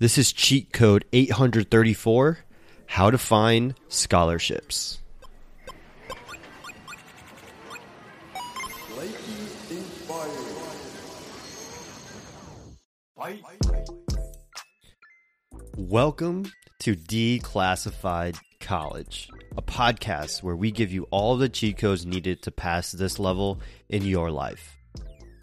This is cheat code 834 How to Find Scholarships. Welcome to Declassified College, a podcast where we give you all the cheat codes needed to pass this level in your life.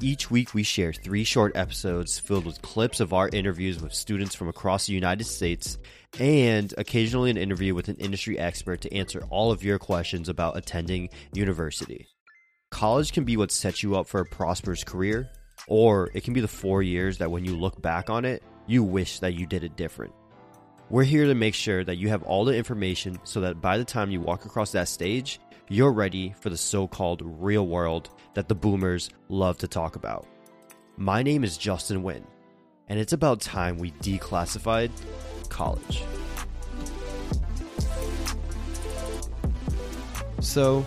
Each week, we share three short episodes filled with clips of our interviews with students from across the United States and occasionally an interview with an industry expert to answer all of your questions about attending university. College can be what sets you up for a prosperous career, or it can be the four years that when you look back on it, you wish that you did it different. We're here to make sure that you have all the information so that by the time you walk across that stage, you're ready for the so called real world that the boomers love to talk about. My name is Justin Wynn, and it's about time we declassified college. So,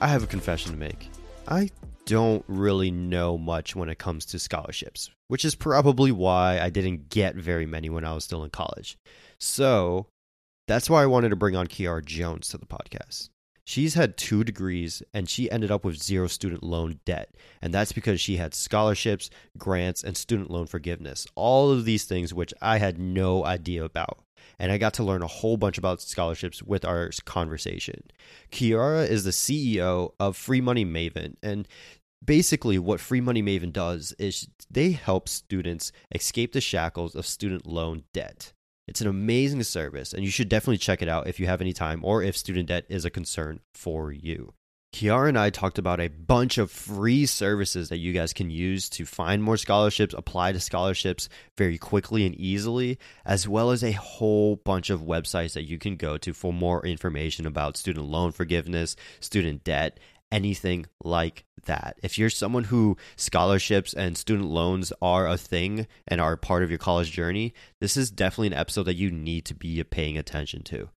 I have a confession to make. I don't really know much when it comes to scholarships, which is probably why I didn't get very many when I was still in college. So, that's why I wanted to bring on Kiara Jones to the podcast. She's had two degrees and she ended up with zero student loan debt. And that's because she had scholarships, grants, and student loan forgiveness. All of these things which I had no idea about. And I got to learn a whole bunch about scholarships with our conversation. Kiara is the CEO of Free Money Maven. And basically, what Free Money Maven does is they help students escape the shackles of student loan debt. It's an amazing service, and you should definitely check it out if you have any time or if student debt is a concern for you. Kiara and I talked about a bunch of free services that you guys can use to find more scholarships, apply to scholarships very quickly and easily, as well as a whole bunch of websites that you can go to for more information about student loan forgiveness, student debt, anything like that. If you're someone who scholarships and student loans are a thing and are part of your college journey, this is definitely an episode that you need to be paying attention to.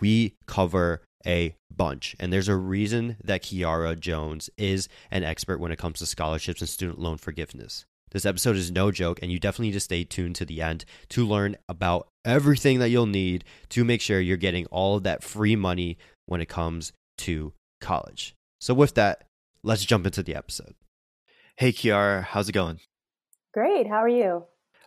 We cover a bunch, and there's a reason that Kiara Jones is an expert when it comes to scholarships and student loan forgiveness. This episode is no joke, and you definitely need to stay tuned to the end to learn about everything that you'll need to make sure you're getting all of that free money when it comes to college. So, with that, let's jump into the episode. Hey, Kiara, how's it going? Great. How are you?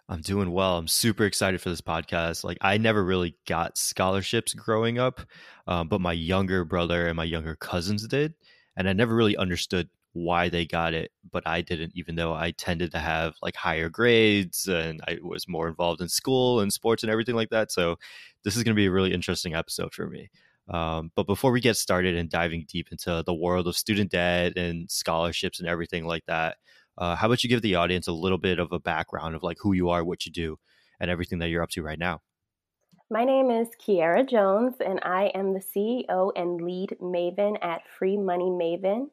I'm doing well. I'm super excited for this podcast. Like, I never really got scholarships growing up, um, but my younger brother and my younger cousins did. And I never really understood why they got it, but I didn't, even though I tended to have like higher grades and I was more involved in school and sports and everything like that. So, this is going to be a really interesting episode for me. Um, but before we get started and diving deep into the world of student debt and scholarships and everything like that, uh, how about you give the audience a little bit of a background of like who you are, what you do, and everything that you're up to right now? My name is Kiara Jones, and I am the CEO and lead maven at Free Money Maven.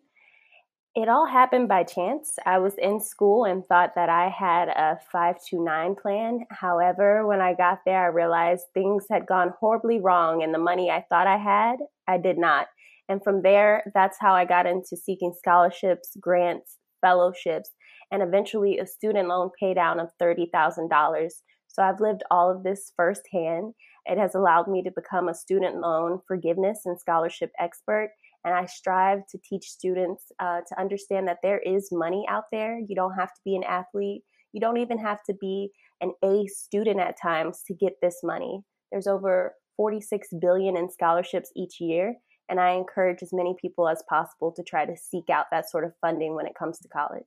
It all happened by chance. I was in school and thought that I had a 529 plan. However, when I got there, I realized things had gone horribly wrong and the money I thought I had, I did not. And from there, that's how I got into seeking scholarships, grants, fellowships, and eventually a student loan paydown of $30,000. So I've lived all of this firsthand. It has allowed me to become a student loan forgiveness and scholarship expert and I strive to teach students uh, to understand that there is money out there. You don't have to be an athlete. You don't even have to be an A student at times to get this money. There's over 46 billion in scholarships each year, and I encourage as many people as possible to try to seek out that sort of funding when it comes to college.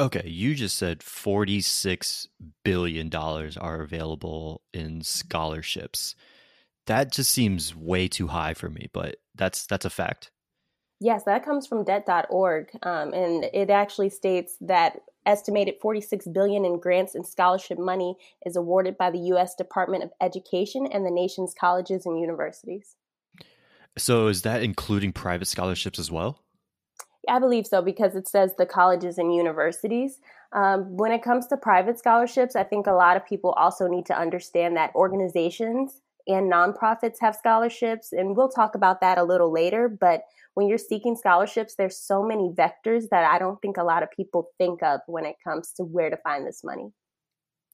Okay, you just said $46 billion are available in scholarships that just seems way too high for me, but that's that's a fact. Yes, that comes from debt.org. Um, and it actually states that estimated 46 billion in grants and scholarship money is awarded by the US Department of Education and the nation's colleges and universities. So is that including private scholarships as well? I believe so because it says the colleges and universities. Um, when it comes to private scholarships, I think a lot of people also need to understand that organizations and nonprofits have scholarships and we'll talk about that a little later but when you're seeking scholarships there's so many vectors that i don't think a lot of people think of when it comes to where to find this money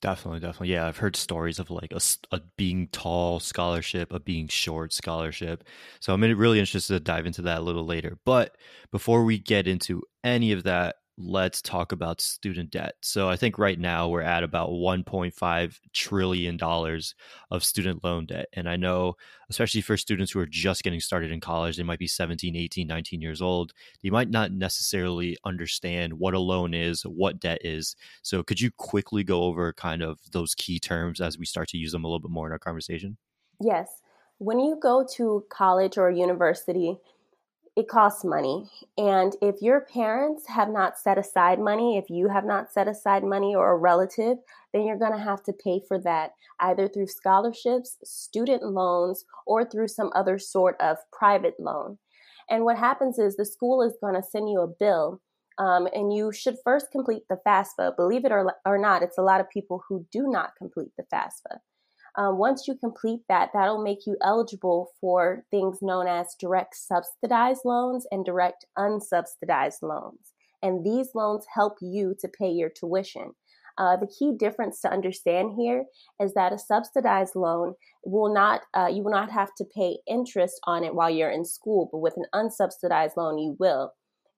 Definitely, definitely. Yeah, I've heard stories of like a, a being tall scholarship, a being short scholarship. So I'm really interested to dive into that a little later. But before we get into any of that, let's talk about student debt. So I think right now we're at about 1.5 trillion dollars of student loan debt. And I know especially for students who are just getting started in college, they might be 17, 18, 19 years old. They might not necessarily understand what a loan is, what debt is. So could you quickly go over kind of those key terms as we start to use them a little bit more in our conversation? Yes. When you go to college or university, it costs money. And if your parents have not set aside money, if you have not set aside money or a relative, then you're going to have to pay for that either through scholarships, student loans, or through some other sort of private loan. And what happens is the school is going to send you a bill. Um, and you should first complete the FAFSA. Believe it or, or not, it's a lot of people who do not complete the FAFSA. Um, once you complete that, that'll make you eligible for things known as direct subsidized loans and direct unsubsidized loans. And these loans help you to pay your tuition. Uh, the key difference to understand here is that a subsidized loan will not, uh, you will not have to pay interest on it while you're in school, but with an unsubsidized loan, you will.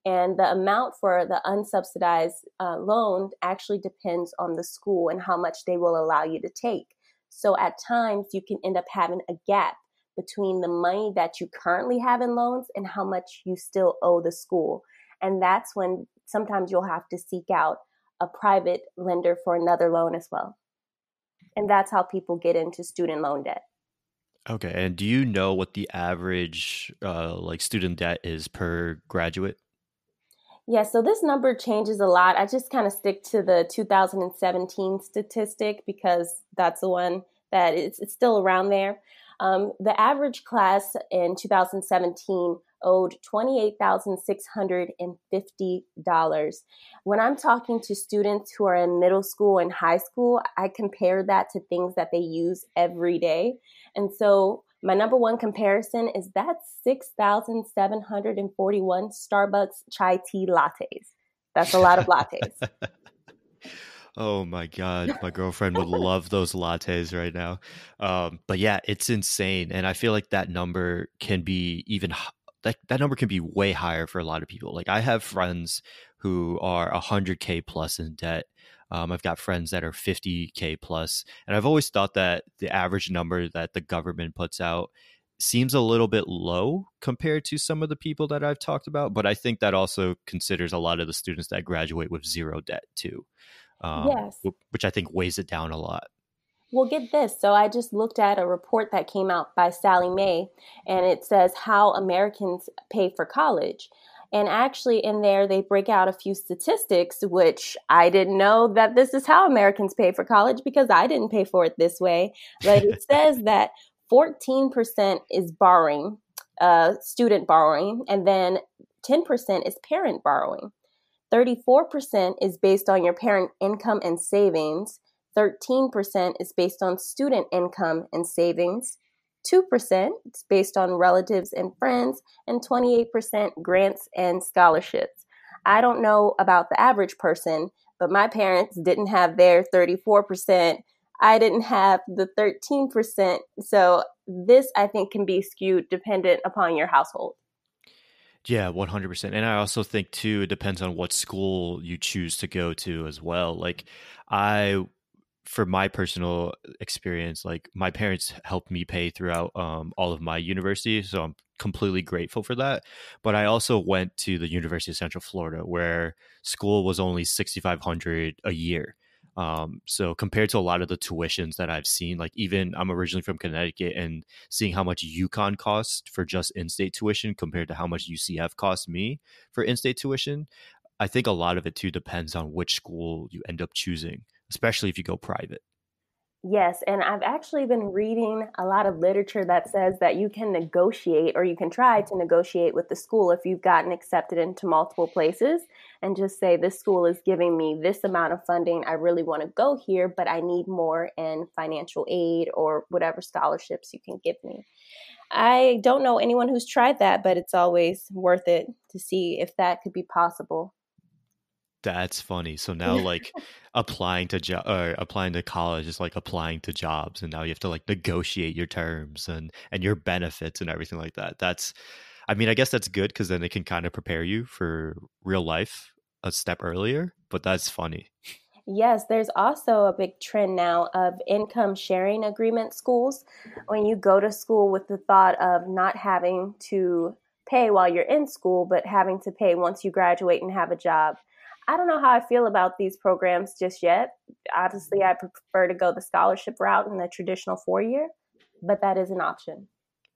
And the amount for the unsubsidized uh, loan actually depends on the school and how much they will allow you to take. So at times you can end up having a gap between the money that you currently have in loans and how much you still owe the school. And that's when sometimes you'll have to seek out a private lender for another loan as well. And that's how people get into student loan debt. Okay. And do you know what the average uh, like student debt is per graduate? Yeah, so this number changes a lot. I just kind of stick to the 2017 statistic because that's the one that it's, it's still around there. Um, the average class in 2017 owed $28,650. When I'm talking to students who are in middle school and high school, I compare that to things that they use every day. And so my number one comparison is that 6,741 Starbucks chai tea lattes. That's a lot of lattes. oh my God. My girlfriend would love those lattes right now. Um, but yeah, it's insane. And I feel like that number can be even, that, that number can be way higher for a lot of people. Like I have friends who are 100K plus in debt um, I've got friends that are 50K plus, and I've always thought that the average number that the government puts out seems a little bit low compared to some of the people that I've talked about. But I think that also considers a lot of the students that graduate with zero debt too. Um, yes. Which I think weighs it down a lot. Well, get this. So I just looked at a report that came out by Sallie Mae, and it says how Americans pay for college. And actually, in there, they break out a few statistics, which I didn't know that this is how Americans pay for college because I didn't pay for it this way. But it says that 14% is borrowing, uh, student borrowing, and then 10% is parent borrowing. 34% is based on your parent income and savings. 13% is based on student income and savings. 2% based on relatives and friends, and 28% grants and scholarships. I don't know about the average person, but my parents didn't have their 34%. I didn't have the 13%. So this, I think, can be skewed dependent upon your household. Yeah, 100%. And I also think, too, it depends on what school you choose to go to as well. Like, I for my personal experience, like my parents helped me pay throughout um, all of my university, so I'm completely grateful for that. But I also went to the University of Central Florida, where school was only sixty five hundred a year. Um, so compared to a lot of the tuitions that I've seen, like even I'm originally from Connecticut, and seeing how much UConn cost for just in-state tuition compared to how much UCF cost me for in-state tuition, I think a lot of it too depends on which school you end up choosing especially if you go private. Yes, and I've actually been reading a lot of literature that says that you can negotiate or you can try to negotiate with the school if you've gotten accepted into multiple places and just say, This school is giving me this amount of funding. I really want to go here, but I need more in financial aid or whatever scholarships you can give me. I don't know anyone who's tried that, but it's always worth it to see if that could be possible. That's funny. So now, like, applying to job or applying to college is like applying to jobs, and now you have to like negotiate your terms and and your benefits and everything like that. That's, I mean, I guess that's good because then it can kind of prepare you for real life a step earlier. But that's funny. Yes, there's also a big trend now of income sharing agreement schools. When you go to school with the thought of not having to pay while you're in school, but having to pay once you graduate and have a job. I don't know how I feel about these programs just yet. Obviously, I prefer to go the scholarship route in the traditional four year, but that is an option.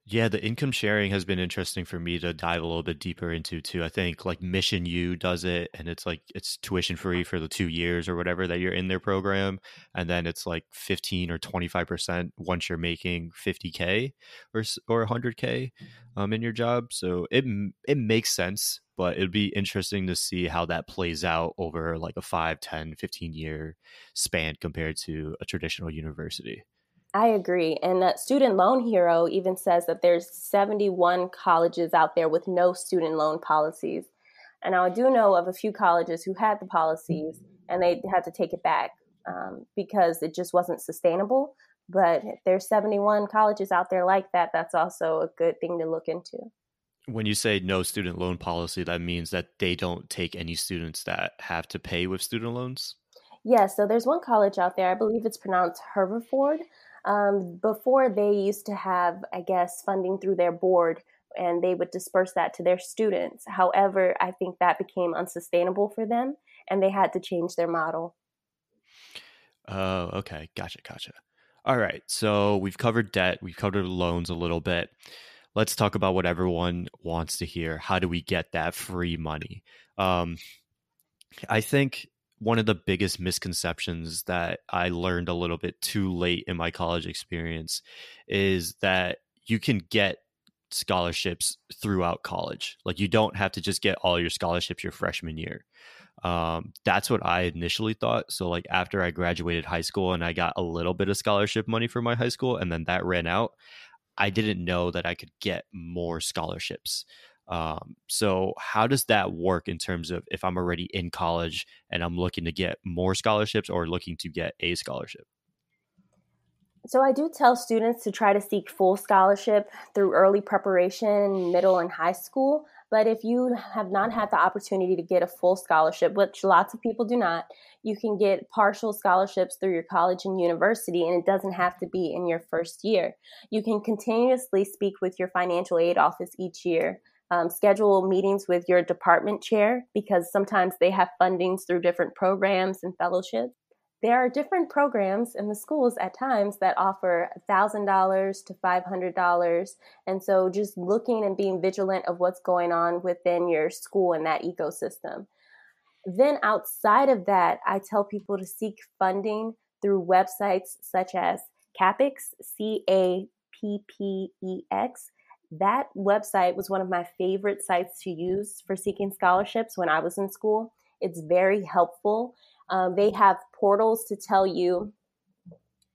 Yeah, the income sharing has been interesting for me to dive a little bit deeper into too. I think like Mission U does it and it's like it's tuition free for the 2 years or whatever that you're in their program and then it's like 15 or 25% once you're making 50k or or 100k um in your job. So it it makes sense, but it'd be interesting to see how that plays out over like a 5, 10, 15 year span compared to a traditional university. I agree. And that Student Loan Hero even says that there's 71 colleges out there with no student loan policies. And I do know of a few colleges who had the policies and they had to take it back um, because it just wasn't sustainable. But there's 71 colleges out there like that. That's also a good thing to look into. When you say no student loan policy, that means that they don't take any students that have to pay with student loans? Yes. Yeah, so there's one college out there, I believe it's pronounced Haverford um, before they used to have, I guess, funding through their board and they would disperse that to their students. However, I think that became unsustainable for them and they had to change their model. Oh, okay. Gotcha. Gotcha. All right. So we've covered debt, we've covered loans a little bit. Let's talk about what everyone wants to hear. How do we get that free money? Um, I think one of the biggest misconceptions that I learned a little bit too late in my college experience is that you can get scholarships throughout college. Like you don't have to just get all your scholarships your freshman year. Um, that's what I initially thought. So like after I graduated high school and I got a little bit of scholarship money for my high school and then that ran out, I didn't know that I could get more scholarships. Um, so how does that work in terms of if I'm already in college and I'm looking to get more scholarships or looking to get a scholarship? So I do tell students to try to seek full scholarship through early preparation, middle and high school. But if you have not had the opportunity to get a full scholarship, which lots of people do not, you can get partial scholarships through your college and university, and it doesn't have to be in your first year. You can continuously speak with your financial aid office each year um, schedule meetings with your department chair because sometimes they have fundings through different programs and fellowships. There are different programs in the schools at times that offer $1,000 to $500. And so just looking and being vigilant of what's going on within your school and that ecosystem. Then outside of that, I tell people to seek funding through websites such as Cappex, C A P P E X, that website was one of my favorite sites to use for seeking scholarships when I was in school. It's very helpful. Um, they have portals to tell you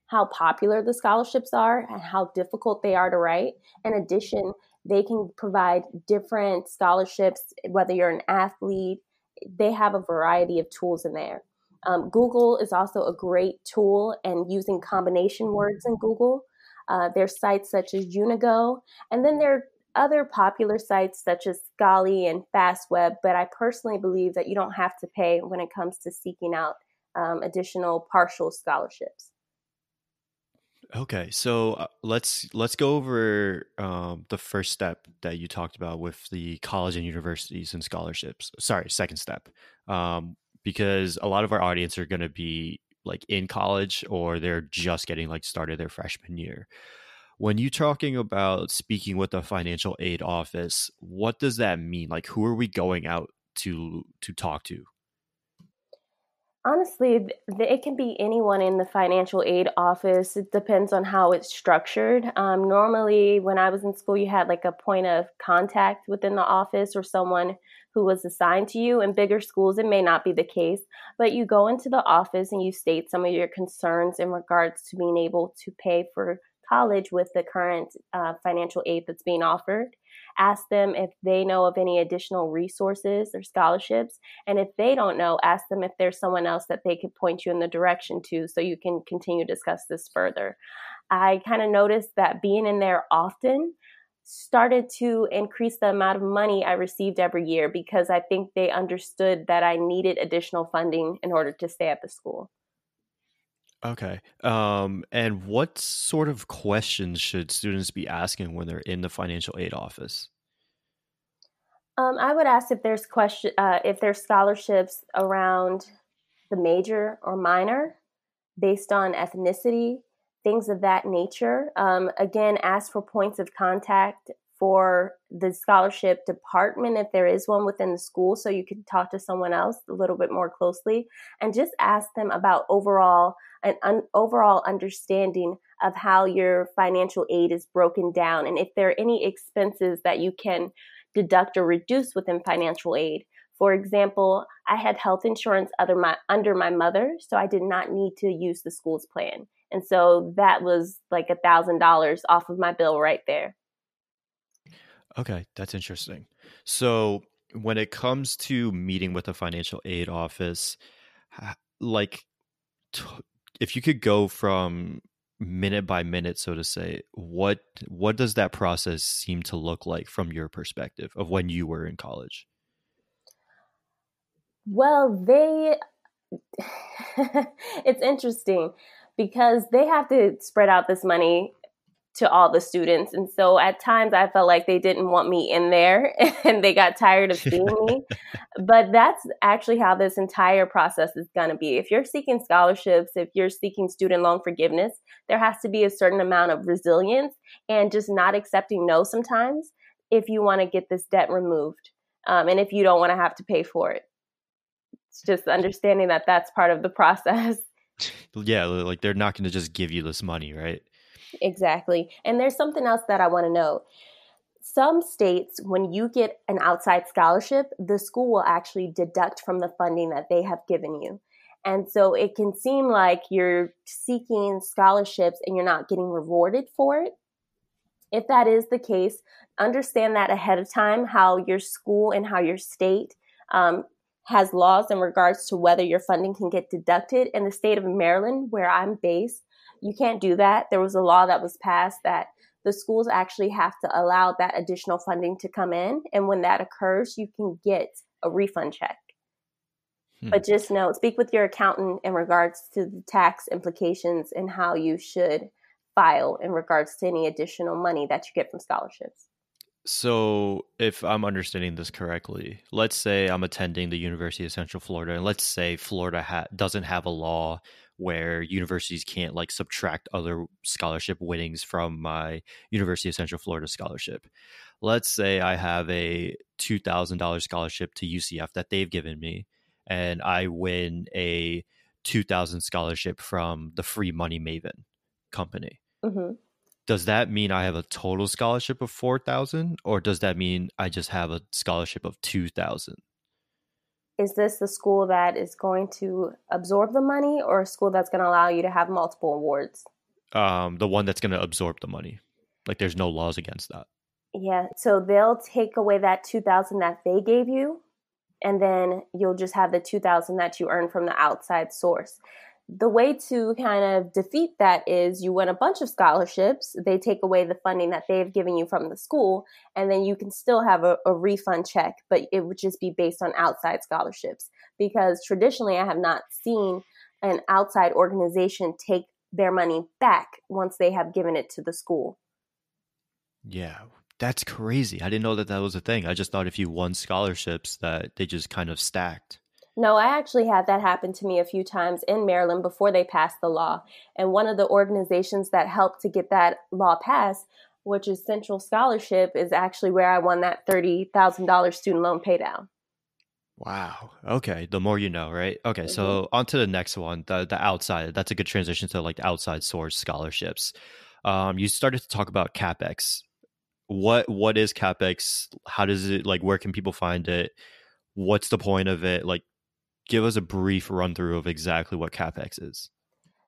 how popular the scholarships are and how difficult they are to write. In addition, they can provide different scholarships, whether you're an athlete, they have a variety of tools in there. Um, Google is also a great tool, and using combination words in Google uh, there's sites such as Unigo, and then there are other popular sites such as Scholly and FastWeb. But I personally believe that you don't have to pay when it comes to seeking out um, additional partial scholarships. Okay, so uh, let's let's go over um, the first step that you talked about with the college and universities and scholarships. Sorry, second step, um, because a lot of our audience are going to be like in college or they're just getting like started their freshman year. When you're talking about speaking with the financial aid office, what does that mean? Like who are we going out to to talk to? Honestly, it can be anyone in the financial aid office. It depends on how it's structured. Um, normally, when I was in school, you had like a point of contact within the office or someone who was assigned to you. In bigger schools, it may not be the case, but you go into the office and you state some of your concerns in regards to being able to pay for college with the current uh, financial aid that's being offered. Ask them if they know of any additional resources or scholarships. And if they don't know, ask them if there's someone else that they could point you in the direction to so you can continue to discuss this further. I kind of noticed that being in there often started to increase the amount of money I received every year because I think they understood that I needed additional funding in order to stay at the school. Okay. Um, and what sort of questions should students be asking when they're in the financial aid office? Um, I would ask if there's question uh, if there's scholarships around the major or minor based on ethnicity, things of that nature. Um, again, ask for points of contact for the scholarship department if there is one within the school so you can talk to someone else a little bit more closely. And just ask them about overall an un- overall understanding of how your financial aid is broken down and if there are any expenses that you can deduct or reduce within financial aid. For example i had health insurance under my, under my mother so i did not need to use the school's plan and so that was like a thousand dollars off of my bill right there Okay, that's interesting. So, when it comes to meeting with a financial aid office, like t- if you could go from minute by minute so to say, what what does that process seem to look like from your perspective of when you were in college? Well, they it's interesting because they have to spread out this money to all the students. And so at times I felt like they didn't want me in there and they got tired of seeing me. But that's actually how this entire process is going to be. If you're seeking scholarships, if you're seeking student loan forgiveness, there has to be a certain amount of resilience and just not accepting no sometimes if you want to get this debt removed um, and if you don't want to have to pay for it. It's just understanding that that's part of the process. Yeah, like they're not going to just give you this money, right? Exactly. And there's something else that I want to note. Some states, when you get an outside scholarship, the school will actually deduct from the funding that they have given you. And so it can seem like you're seeking scholarships and you're not getting rewarded for it. If that is the case, understand that ahead of time how your school and how your state um, has laws in regards to whether your funding can get deducted. In the state of Maryland, where I'm based, you can't do that. There was a law that was passed that the schools actually have to allow that additional funding to come in. And when that occurs, you can get a refund check. Hmm. But just know, speak with your accountant in regards to the tax implications and how you should file in regards to any additional money that you get from scholarships. So, if I'm understanding this correctly, let's say I'm attending the University of Central Florida, and let's say Florida ha- doesn't have a law where universities can't like subtract other scholarship winnings from my University of Central Florida scholarship. Let's say I have a $2,000 scholarship to UCF that they've given me, and I win a 2000 scholarship from the Free Money Maven company. Mm-hmm. Does that mean I have a total scholarship of 4000 or does that mean I just have a scholarship of 2000? is this the school that is going to absorb the money or a school that's going to allow you to have multiple awards? Um, the one that's going to absorb the money. Like there's no laws against that. Yeah, so they'll take away that 2000 that they gave you and then you'll just have the 2000 that you earn from the outside source the way to kind of defeat that is you win a bunch of scholarships. They take away the funding that they've given you from the school and then you can still have a, a, refund check but it would just be based on outside scholarships. Because traditionally i have not seen an outside organization take their money back once they have given it to the school. Yeah that's crazy. I didn't know that that was a thing. I just thought if you won scholarships that they just kind of stacked no, I actually had that happen to me a few times in Maryland before they passed the law. And one of the organizations that helped to get that law passed, which is Central Scholarship, is actually where I won that $30,000 student loan paydown. Wow. Okay. The more you know, right? Okay. Mm-hmm. So on to the next one, the the outside. That's a good transition to like the outside source scholarships. Um, you started to talk about Cappex. What what is Cappex? How does it like? Where can people find it? What's the point of it? Like, give us a brief run through of exactly what Cappex is.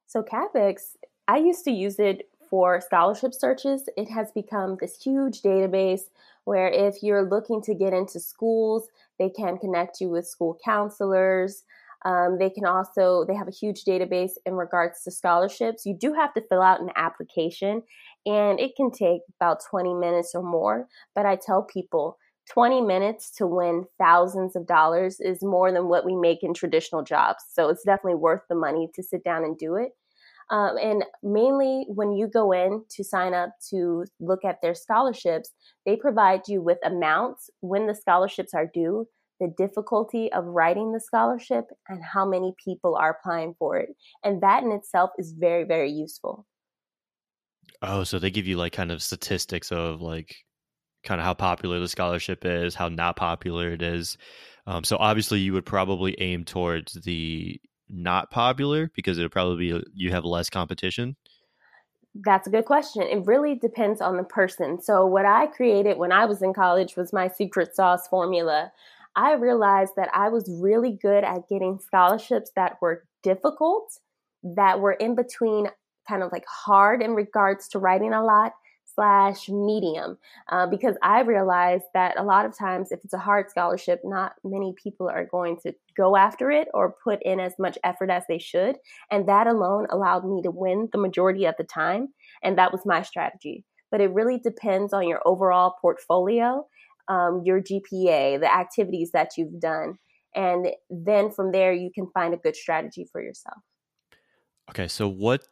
So Cappex, I used to use it for scholarship searches, it has become this huge database where if you're looking to get into schools, they can connect you with school counselors. Um, they can also they have a huge database in regards to scholarships. You do have to fill out an application, and it can take about 20 minutes or more. But I tell people 20 minutes to win thousands of dollars is more than what we make in traditional jobs. So it's definitely worth the money to sit down and do it. Um, and mainly when you go in to sign up to look at their scholarships, they provide you with amounts when the scholarships are due, the difficulty of writing the scholarship, and how many people are applying for it. And that in itself is very, very useful. Oh, so they give you like kind of statistics of like kind of how popular the scholarship is, how not popular it is. Um, so obviously, you would probably aim towards the not popular because it would probably be you have less competition? That's a good question. It really depends on the person. So, what I created when I was in college was my secret sauce formula. I realized that I was really good at getting scholarships that were difficult, that were in between kind of like hard in regards to writing a lot, slash medium uh, because I realized that a lot of times, if it's a hard scholarship, not many people are going to go after it or put in as much effort as they should. And that alone allowed me to win the majority of the time. And that was my strategy. But it really depends on your overall portfolio, um, your GPA, the activities that you've done. And then from there, you can find a good strategy for yourself. Okay, so what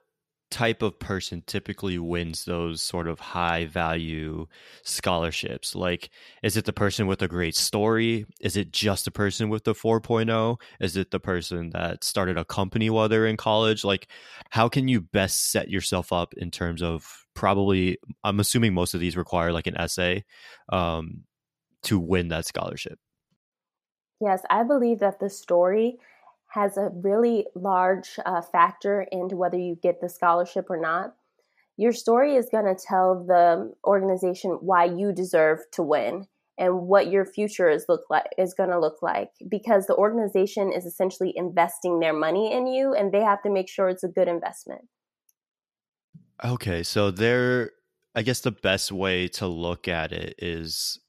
type of person typically wins those sort of high value scholarships? Like, is it the person with a great story? Is it just the person with the 4.0? Is it the person that started a company while they're in college? Like, how can you best set yourself up in terms of probably, I'm assuming most of these require like an essay um, to win that scholarship? Yes, I believe that the story has a really large uh, factor into whether you get the scholarship or not. Your story is going to tell the organization why you deserve to win and what your future is look like is going to look like because the organization is essentially investing their money in you and they have to make sure it's a good investment. Okay, so there I guess the best way to look at it is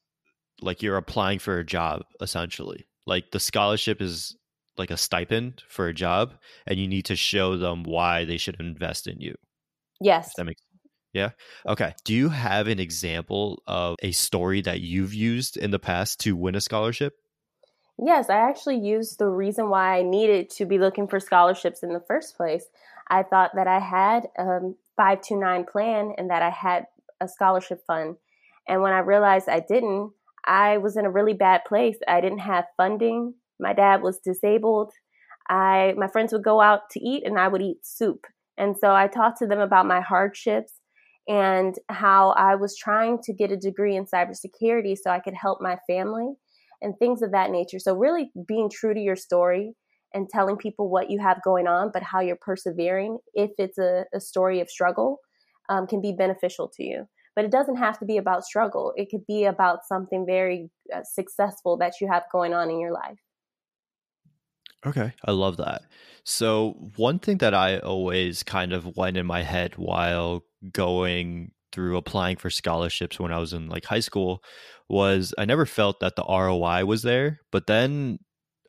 like you're applying for a job essentially. Like the scholarship is like a stipend for a job and you need to show them why they should invest in you. Yes. that makes yeah. Okay. Do you have an example of a story that you've used in the past to win a scholarship? Yes, I actually used the reason why I needed to be looking for scholarships in the first place. I thought that I had um, a 529 plan and that I had a scholarship fund. And when I realized I didn't, I was in a really bad place. I didn't have funding my dad was disabled. I my friends would go out to eat and I would eat soup. And so I talked to them about my hardships and how I was trying to get a degree in cybersecurity so I could help my family and things of that nature. So really being true to your story and telling people what you have going on, but how you're persevering, if it's a, a story of struggle, um, can be beneficial to you. But it doesn't have to be about struggle. It could be about something very uh, successful that you have going on in your life. Okay, I love that. So, one thing that I always kind of went in my head while going through applying for scholarships when I was in like high school was I never felt that the ROI was there. But then,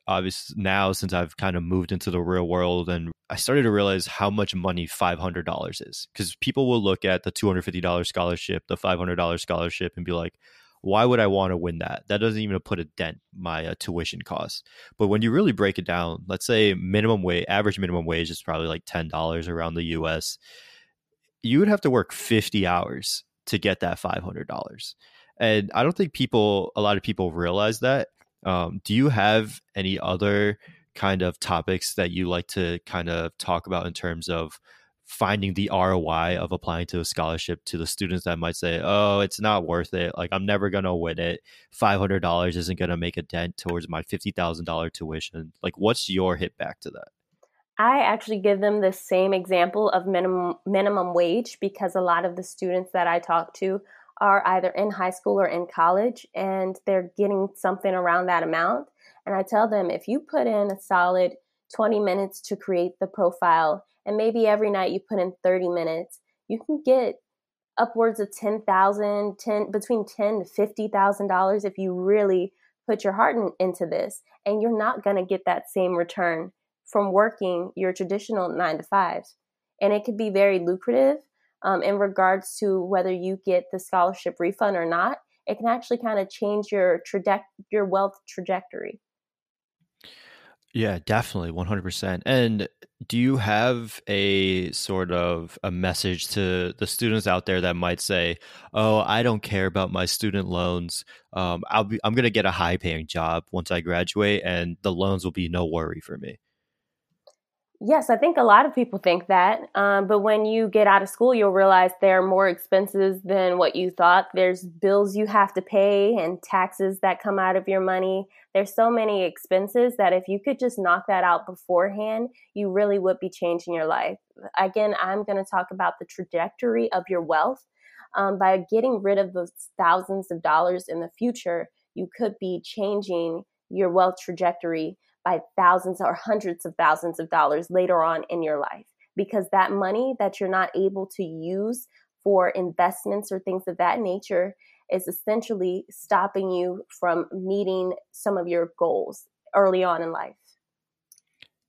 obviously, now since I've kind of moved into the real world and I started to realize how much money $500 is because people will look at the $250 scholarship, the $500 scholarship, and be like, why would I want to win that? That doesn't even put a dent my uh, tuition cost. But when you really break it down, let's say minimum wage, average minimum wage is probably like ten dollars around the U.S. You would have to work fifty hours to get that five hundred dollars, and I don't think people, a lot of people, realize that. Um, do you have any other kind of topics that you like to kind of talk about in terms of finding the ROI of applying to a scholarship to the students that might say, "Oh, it's not worth it. Like I'm never going to win it. $500 isn't going to make a dent towards my $50,000 tuition." Like what's your hit back to that? I actually give them the same example of minimum minimum wage because a lot of the students that I talk to are either in high school or in college and they're getting something around that amount. And I tell them if you put in a solid 20 minutes to create the profile and maybe every night you put in 30 minutes, you can get upwards of 10,000, 10 between 10 to 50,000 dollars if you really put your heart in, into this and you're not going to get that same return from working your traditional 9 to 5s. And it could be very lucrative um, in regards to whether you get the scholarship refund or not. It can actually kind of change your traje- your wealth trajectory. Yeah, definitely, 100%. And do you have a sort of a message to the students out there that might say, "Oh, I don't care about my student loans. Um, I'll be, I'm going to get a high paying job once I graduate, and the loans will be no worry for me." Yes, I think a lot of people think that. Um, but when you get out of school, you'll realize there are more expenses than what you thought. There's bills you have to pay and taxes that come out of your money. There's so many expenses that if you could just knock that out beforehand, you really would be changing your life. Again, I'm going to talk about the trajectory of your wealth. Um, by getting rid of those thousands of dollars in the future, you could be changing your wealth trajectory by thousands or hundreds of thousands of dollars later on in your life because that money that you're not able to use for investments or things of that nature is essentially stopping you from meeting some of your goals early on in life.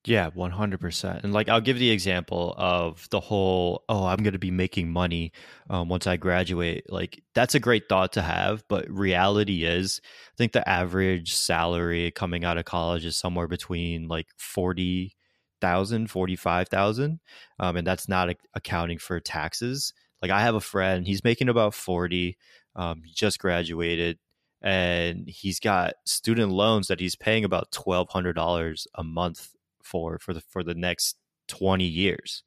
Yeah, 100%. And like, I'll give the example of the whole, oh, I'm going to be making money um, once I graduate. Like, that's a great thought to have. But reality is, I think the average salary coming out of college is somewhere between like 40,000, 45,000. Um, and that's not accounting for taxes. Like, I have a friend, he's making about 40, um, he just graduated and he's got student loans that he's paying about $1,200 a month for for the for the next 20 years.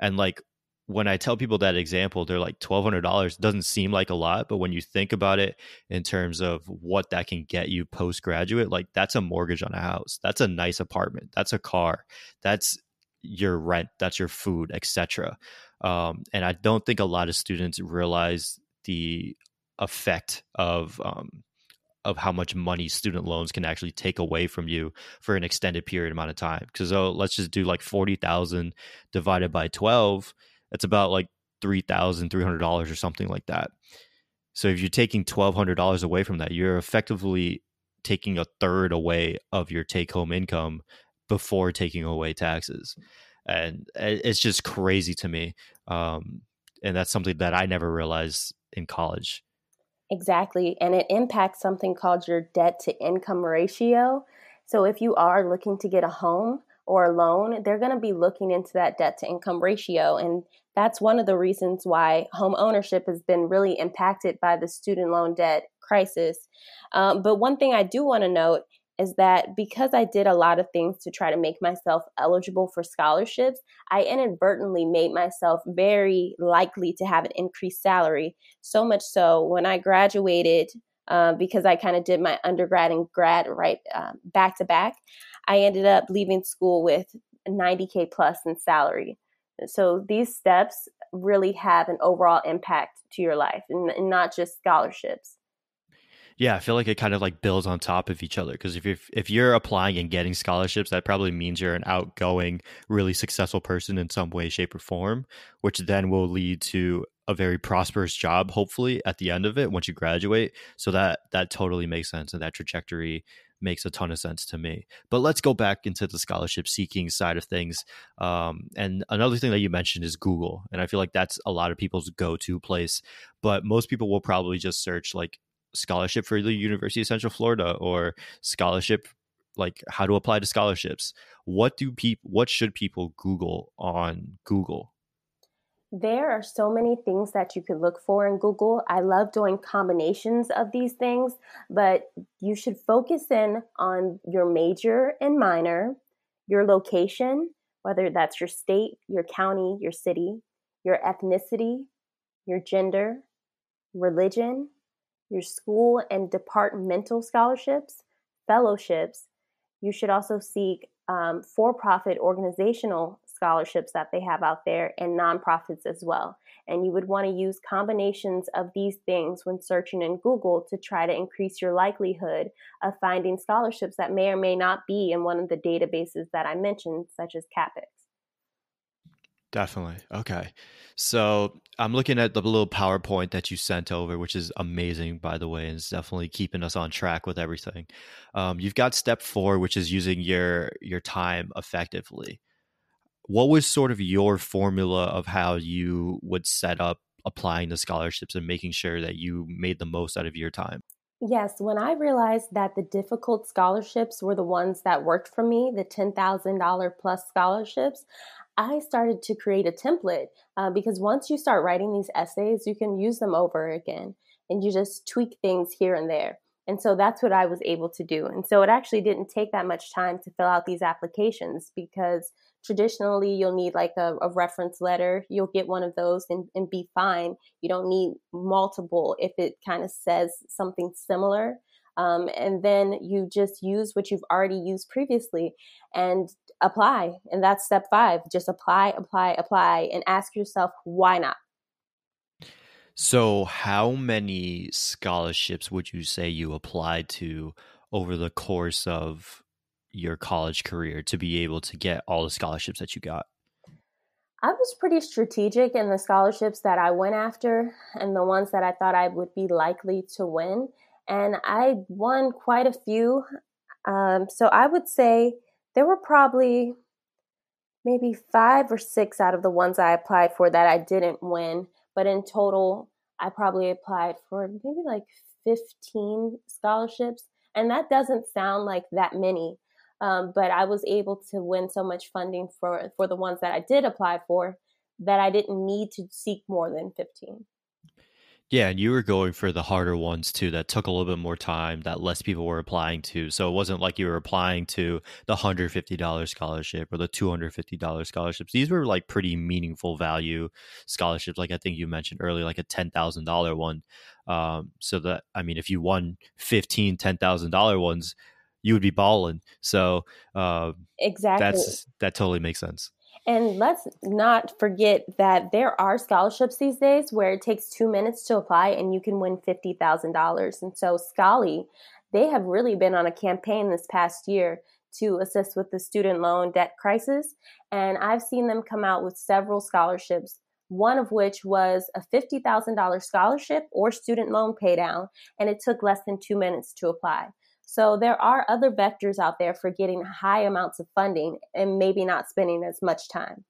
And like when i tell people that example they're like $1200 doesn't seem like a lot but when you think about it in terms of what that can get you postgraduate like that's a mortgage on a house. That's a nice apartment. That's a car. That's your rent. That's your food etc um, and i don't think a lot of students realize the effect of um, of how much money student loans can actually take away from you for an extended period amount of time. Because oh, let's just do like forty thousand divided by twelve. It's about like three thousand three hundred dollars or something like that. So if you're taking twelve hundred dollars away from that, you're effectively taking a third away of your take home income before taking away taxes, and it's just crazy to me. Um, and that's something that I never realized in college. Exactly. And it impacts something called your debt to income ratio. So if you are looking to get a home or a loan, they're going to be looking into that debt to income ratio. And that's one of the reasons why home ownership has been really impacted by the student loan debt crisis. Um, but one thing I do want to note is that because I did a lot of things to try to make myself eligible for scholarships, I inadvertently made myself very likely to have an increased salary. So much so when I graduated, uh, because I kind of did my undergrad and grad right uh, back to back, I ended up leaving school with 90K plus in salary. So these steps really have an overall impact to your life and, and not just scholarships. Yeah, I feel like it kind of like builds on top of each other because if you're, if you're applying and getting scholarships, that probably means you're an outgoing, really successful person in some way, shape, or form, which then will lead to a very prosperous job, hopefully at the end of it once you graduate. So that that totally makes sense, and that trajectory makes a ton of sense to me. But let's go back into the scholarship seeking side of things. Um, and another thing that you mentioned is Google, and I feel like that's a lot of people's go to place. But most people will probably just search like scholarship for the University of Central Florida or scholarship like how to apply to scholarships. What do people what should people Google on Google? There are so many things that you could look for in Google. I love doing combinations of these things, but you should focus in on your major and minor, your location, whether that's your state, your county, your city, your ethnicity, your gender, religion, your school and departmental scholarships, fellowships. You should also seek um, for profit organizational scholarships that they have out there and nonprofits as well. And you would want to use combinations of these things when searching in Google to try to increase your likelihood of finding scholarships that may or may not be in one of the databases that I mentioned, such as Cappex. Definitely. Okay. So I'm looking at the little PowerPoint that you sent over, which is amazing, by the way, and it's definitely keeping us on track with everything. Um, you've got step four, which is using your your time effectively. What was sort of your formula of how you would set up applying the scholarships and making sure that you made the most out of your time? Yes, when I realized that the difficult scholarships were the ones that worked for me, the $10,000 plus scholarships, I started to create a template uh, because once you start writing these essays, you can use them over again and you just tweak things here and there. And so that's what I was able to do. And so it actually didn't take that much time to fill out these applications because traditionally you'll need like a, a reference letter. You'll get one of those and, and be fine. You don't need multiple if it kind of says something similar. Um, and then you just use what you've already used previously and apply. And that's step five. Just apply, apply, apply, and ask yourself, why not? So, how many scholarships would you say you applied to over the course of your college career to be able to get all the scholarships that you got? I was pretty strategic in the scholarships that I went after and the ones that I thought I would be likely to win and I won quite a few. Um, so I would say there were probably maybe five or six out of the ones I applied for that I didn't win. But in total, I probably applied for maybe like 15 scholarships. And that doesn't sound like that many. Um, but I was able to win so much funding for, for the ones that I did apply for that I didn't need to seek more than 15. Yeah, and you were going for the harder ones too that took a little bit more time that less people were applying to. So it wasn't like you were applying to the $150 scholarship or the $250 scholarships. These were like pretty meaningful value scholarships like I think you mentioned earlier like a $10,000 one. Um, so that I mean if you won 15 $10,000 ones, you would be balling. So uh, Exactly. That's that totally makes sense. And let's not forget that there are scholarships these days where it takes two minutes to apply and you can win $50,000. And so, Scholly, they have really been on a campaign this past year to assist with the student loan debt crisis. And I've seen them come out with several scholarships, one of which was a $50,000 scholarship or student loan paydown. And it took less than two minutes to apply. So there are other vectors out there for getting high amounts of funding and maybe not spending as much time.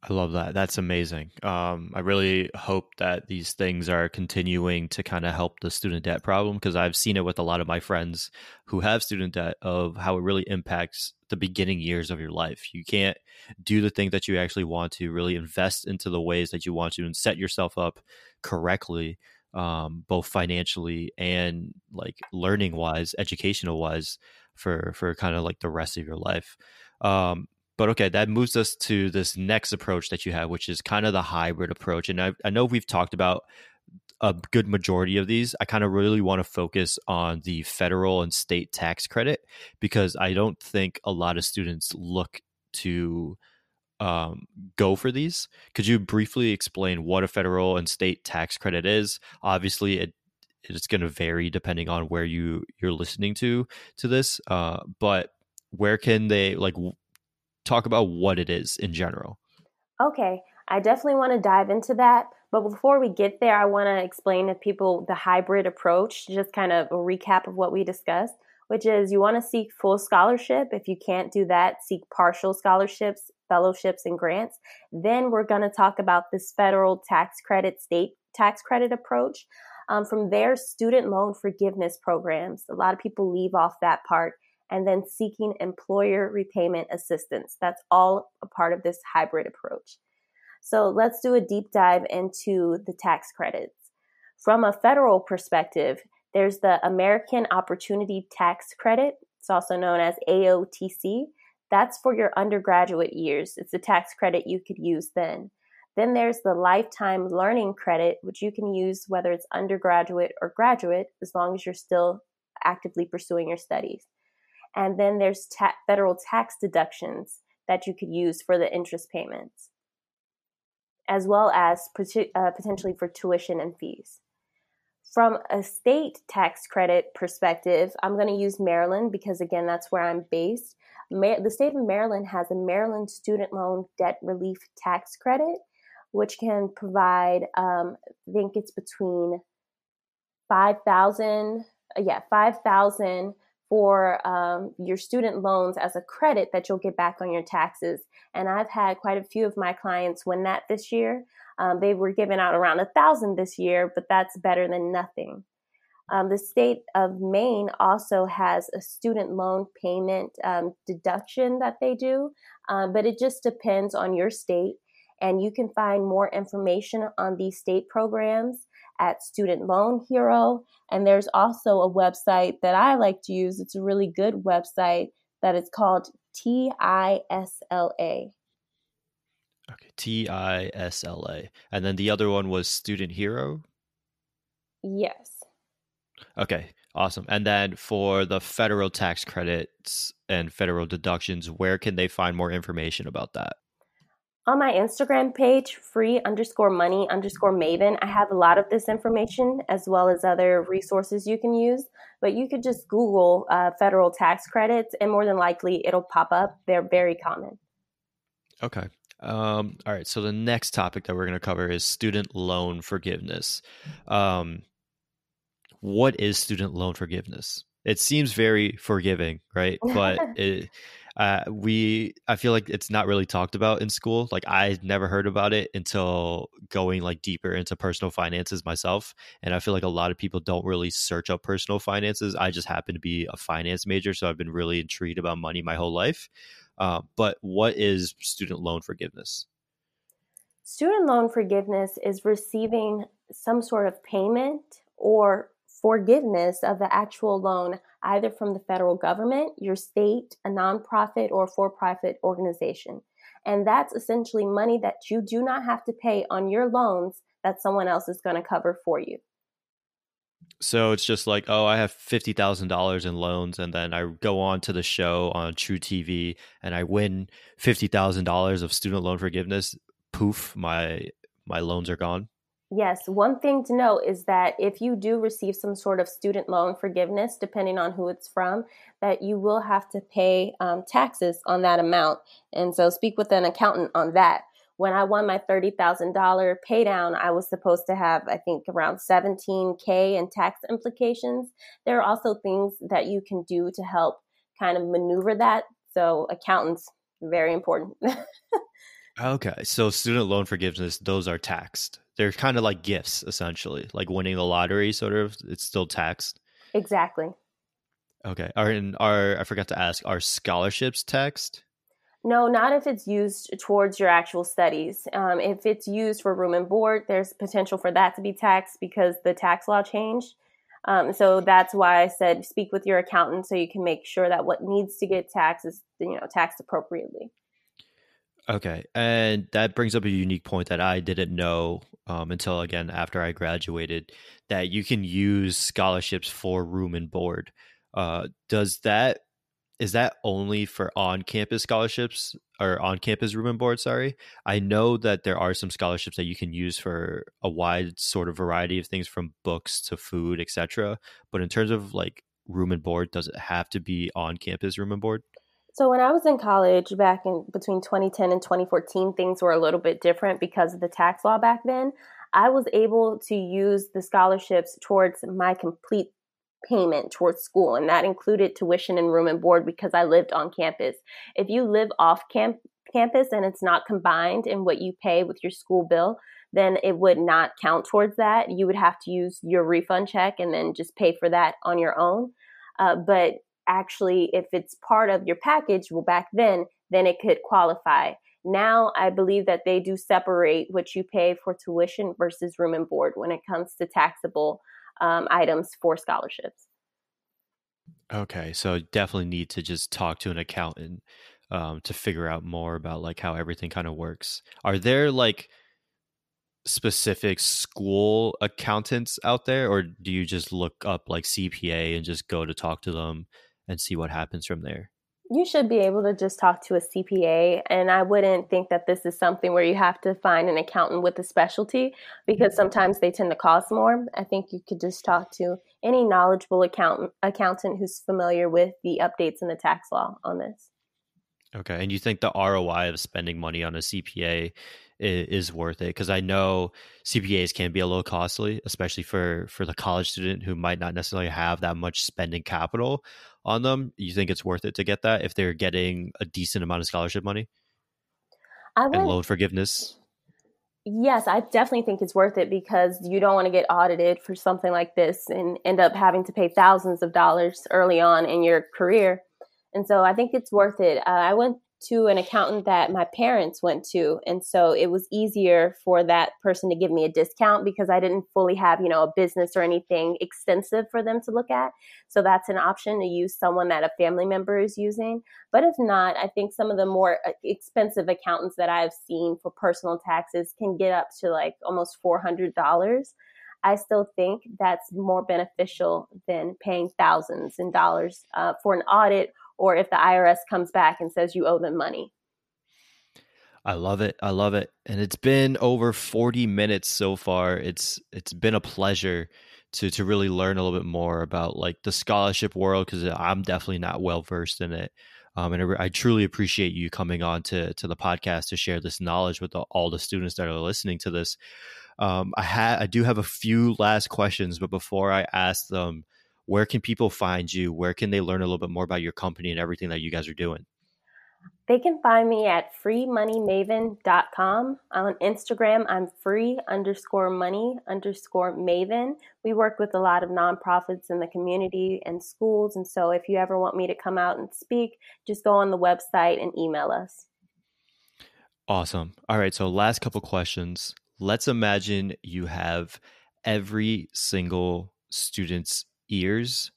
I love that. That's amazing. Um, I really hope that these things are continuing to kind of help the student debt problem because I've seen it with a lot of my friends who have student debt of how it really impacts the beginning years of your life. You can't do the things that you actually want to, really invest into the ways that you want to, and set yourself up correctly um, both financially and like learning wise, educational wise, for for kind of like the rest of your life. Um, but okay, that moves us to this next approach that you have, which is kind of the hybrid approach. And I, I know we've talked about a good majority of these. I kind of really want to focus on the federal and state tax credit because I don't think a lot of students look to um, go for these. Could you briefly explain what a federal and state tax credit is? Obviously, it it's going to vary depending on where you you're listening to to this. Uh, but where can they like w- talk about what it is in general? Okay, I definitely want to dive into that. But before we get there, I want to explain to people the hybrid approach, just kind of a recap of what we discussed, which is you want to seek full scholarship. If you can't do that, seek partial scholarships fellowships and grants. Then we're going to talk about this federal tax credit, state tax credit approach. Um, from there, student loan forgiveness programs. A lot of people leave off that part. And then seeking employer repayment assistance. That's all a part of this hybrid approach. So let's do a deep dive into the tax credits. From a federal perspective, there's the American Opportunity Tax Credit. It's also known as AOTC. That's for your undergraduate years. It's a tax credit you could use then. Then there's the lifetime learning credit, which you can use whether it's undergraduate or graduate, as long as you're still actively pursuing your studies. And then there's ta- federal tax deductions that you could use for the interest payments, as well as uh, potentially for tuition and fees. From a state tax credit perspective, I'm going to use Maryland because, again, that's where I'm based. the state of Maryland has a Maryland Student Loan Debt Relief Tax Credit, which can provide, um, I think it's between 5000 uh, yeah, 5000 for um, your student loans as a credit that you'll get back on your taxes. And I've had quite a few of my clients win that this year. Um, they were given out around a thousand this year, but that's better than nothing. Um, the state of Maine also has a student loan payment um, deduction that they do, um, but it just depends on your state. And you can find more information on these state programs at Student Loan Hero. And there's also a website that I like to use. It's a really good website that is called TISLA. Okay, T I S L A. And then the other one was Student Hero? Yes. Okay, awesome. And then for the federal tax credits and federal deductions, where can they find more information about that? On my Instagram page, free underscore money underscore maven, I have a lot of this information as well as other resources you can use. But you could just Google uh, federal tax credits, and more than likely it'll pop up. They're very common. Okay. Um, all right. So the next topic that we're going to cover is student loan forgiveness. Um, what is student loan forgiveness? It seems very forgiving, right? But it, uh, we, I feel like it's not really talked about in school. Like I never heard about it until going like deeper into personal finances myself. And I feel like a lot of people don't really search up personal finances. I just happen to be a finance major, so I've been really intrigued about money my whole life. Uh, but what is student loan forgiveness? Student loan forgiveness is receiving some sort of payment or forgiveness of the actual loan, either from the federal government, your state, a nonprofit, or for profit organization. And that's essentially money that you do not have to pay on your loans that someone else is going to cover for you. So it's just like, oh, I have fifty thousand dollars in loans, and then I go on to the show on truTV, and I win fifty thousand dollars of student loan forgiveness. Poof, my my loans are gone. Yes, one thing to note is that if you do receive some sort of student loan forgiveness, depending on who it's from, that you will have to pay um, taxes on that amount. And so speak with an accountant on that when I won my $30,000 pay down, I was supposed to have, I think, around 17K in tax implications. There are also things that you can do to help kind of maneuver that. So, accountants, very important. okay. So, student loan forgiveness, those are taxed. They're kind of like gifts, essentially, like winning the lottery, sort of. It's still taxed. Exactly. Okay. Are, and are, I forgot to ask, are scholarships taxed? No, not if it's used towards your actual studies. Um, if it's used for room and board, there's potential for that to be taxed because the tax law changed. Um, so that's why I said speak with your accountant so you can make sure that what needs to get taxed is you know taxed appropriately. Okay, and that brings up a unique point that I didn't know um, until again after I graduated that you can use scholarships for room and board. Uh, does that is that only for on campus scholarships or on campus room and board sorry i know that there are some scholarships that you can use for a wide sort of variety of things from books to food etc but in terms of like room and board does it have to be on campus room and board so when i was in college back in between 2010 and 2014 things were a little bit different because of the tax law back then i was able to use the scholarships towards my complete payment towards school, and that included tuition and room and board because I lived on campus. If you live off camp- campus and it's not combined in what you pay with your school bill, then it would not count towards that. You would have to use your refund check and then just pay for that on your own. Uh, but actually, if it's part of your package, well, back then, then it could qualify. Now, I believe that they do separate what you pay for tuition versus room and board when it comes to taxable um, items for scholarships. Okay, so definitely need to just talk to an accountant um, to figure out more about like how everything kind of works. Are there like specific school accountants out there, or do you just look up like CPA and just go to talk to them and see what happens from there? you should be able to just talk to a CPA. And I wouldn't think that this is something where you have to find an accountant with a specialty because mm-hmm. sometimes they tend to cost more. I think you could just talk to any knowledgeable accountant accountant who's familiar with the updates in the tax law on this. Okay. And you think the ROI of spending money on a CPA is, worth it? Because I know CPAs can be a little costly, especially for for the college student who might not necessarily have that much spending capital on them. You think it's worth it to get that if they're getting a decent amount of scholarship money I would, and loan forgiveness? Yes, I definitely think it's worth it because you don't want to get audited for something like this and end up having to pay thousands of dollars early on in your career. And so I think it's worth it. Uh, I went to an accountant that my parents went to and so it was easier for that person to give me a discount because I didn't fully have, you know, a business or anything extensive for them to look at. So that's an option to use someone that a family member is using. But if not, I think some of the more uh, expensive accountants that I've seen for personal taxes can get up to like almost $400. I still think that's more beneficial than paying thousands in dollars uh, for an audit or if the IRS comes back and says you owe them money. I love it. I love it. And it's been over 40 minutes so far. It's it's been a pleasure to to really learn a little bit more about like the scholarship world because I'm definitely not well versed in it. Um, and I, I, truly appreciate you coming on to to the podcast to share this knowledge with the, all the students that are listening to this. Um, I had I do have a few last questions, but before I ask them, where can people find you? Where can they learn a little bit more about your company and everything that you guys are doing? They can find me at freemoneymaven.com. On Instagram, I'm free underscore money underscore maven. We work with a lot of nonprofits in the community and schools. And so if you ever want me to come out and speak, just go on the website and email us. Awesome. All right. So, last couple questions. Let's imagine you have every single student's ears,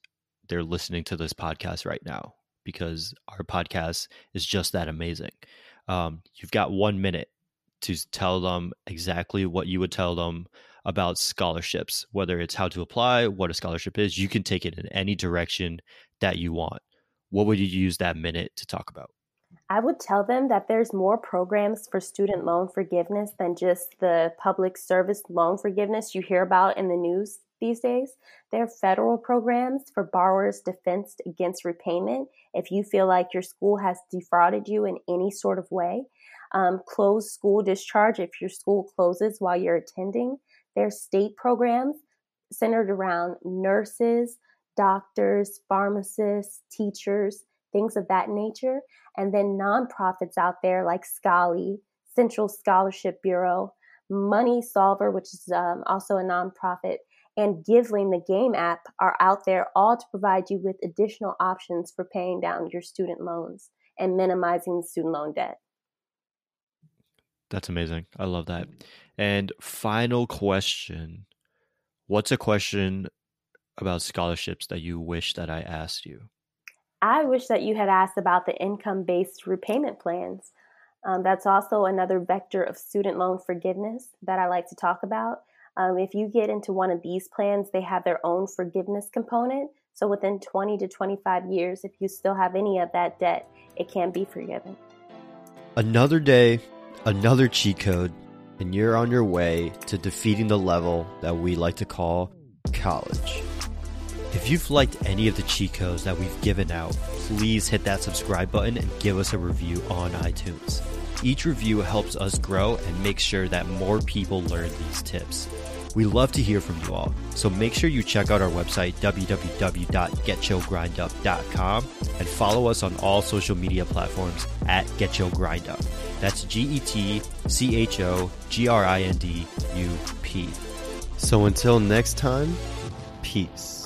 they're listening to this podcast right now because our podcast is just that amazing. Um, you've got one minute to tell them exactly what you would tell them about scholarships, whether it's how to apply, what a scholarship is. You can take it in any direction that you want. What would you use that minute to talk about? I would tell them that there's more programs for student loan forgiveness than just the public service loan forgiveness you hear about in the news these days. There are federal programs for borrowers' defense against repayment if you feel like your school has defrauded you in any sort of way. Um, closed school discharge if your school closes while you're attending. There are state programs centered around nurses, doctors, pharmacists, teachers, things of that nature. And then nonprofits out there like Scholly, Central Scholarship Bureau, Money Solver, which is um, also a nonprofit, and Givling, the game app, are out there all to provide you with additional options for paying down your student loans and minimizing student loan debt. That's amazing. I love that. And final question What's a question about scholarships that you wish that I asked you? I wish that you had asked about the income based repayment plans. Um, that's also another vector of student loan forgiveness that I like to talk about. Um, if you get into one of these plans, they have their own forgiveness component. So within 20 to 25 years, if you still have any of that debt, it can be forgiven. Another day, another cheat code, and you're on your way to defeating the level that we like to call college. If you've liked any of the cheat codes that we've given out, please hit that subscribe button and give us a review on iTunes. Each review helps us grow and make sure that more people learn these tips. We love to hear from you all, so make sure you check out our website, www.getchogrindup.com, and follow us on all social media platforms at GetChoGrindUp. That's G E T C H O G R I N D U P. So until next time, peace.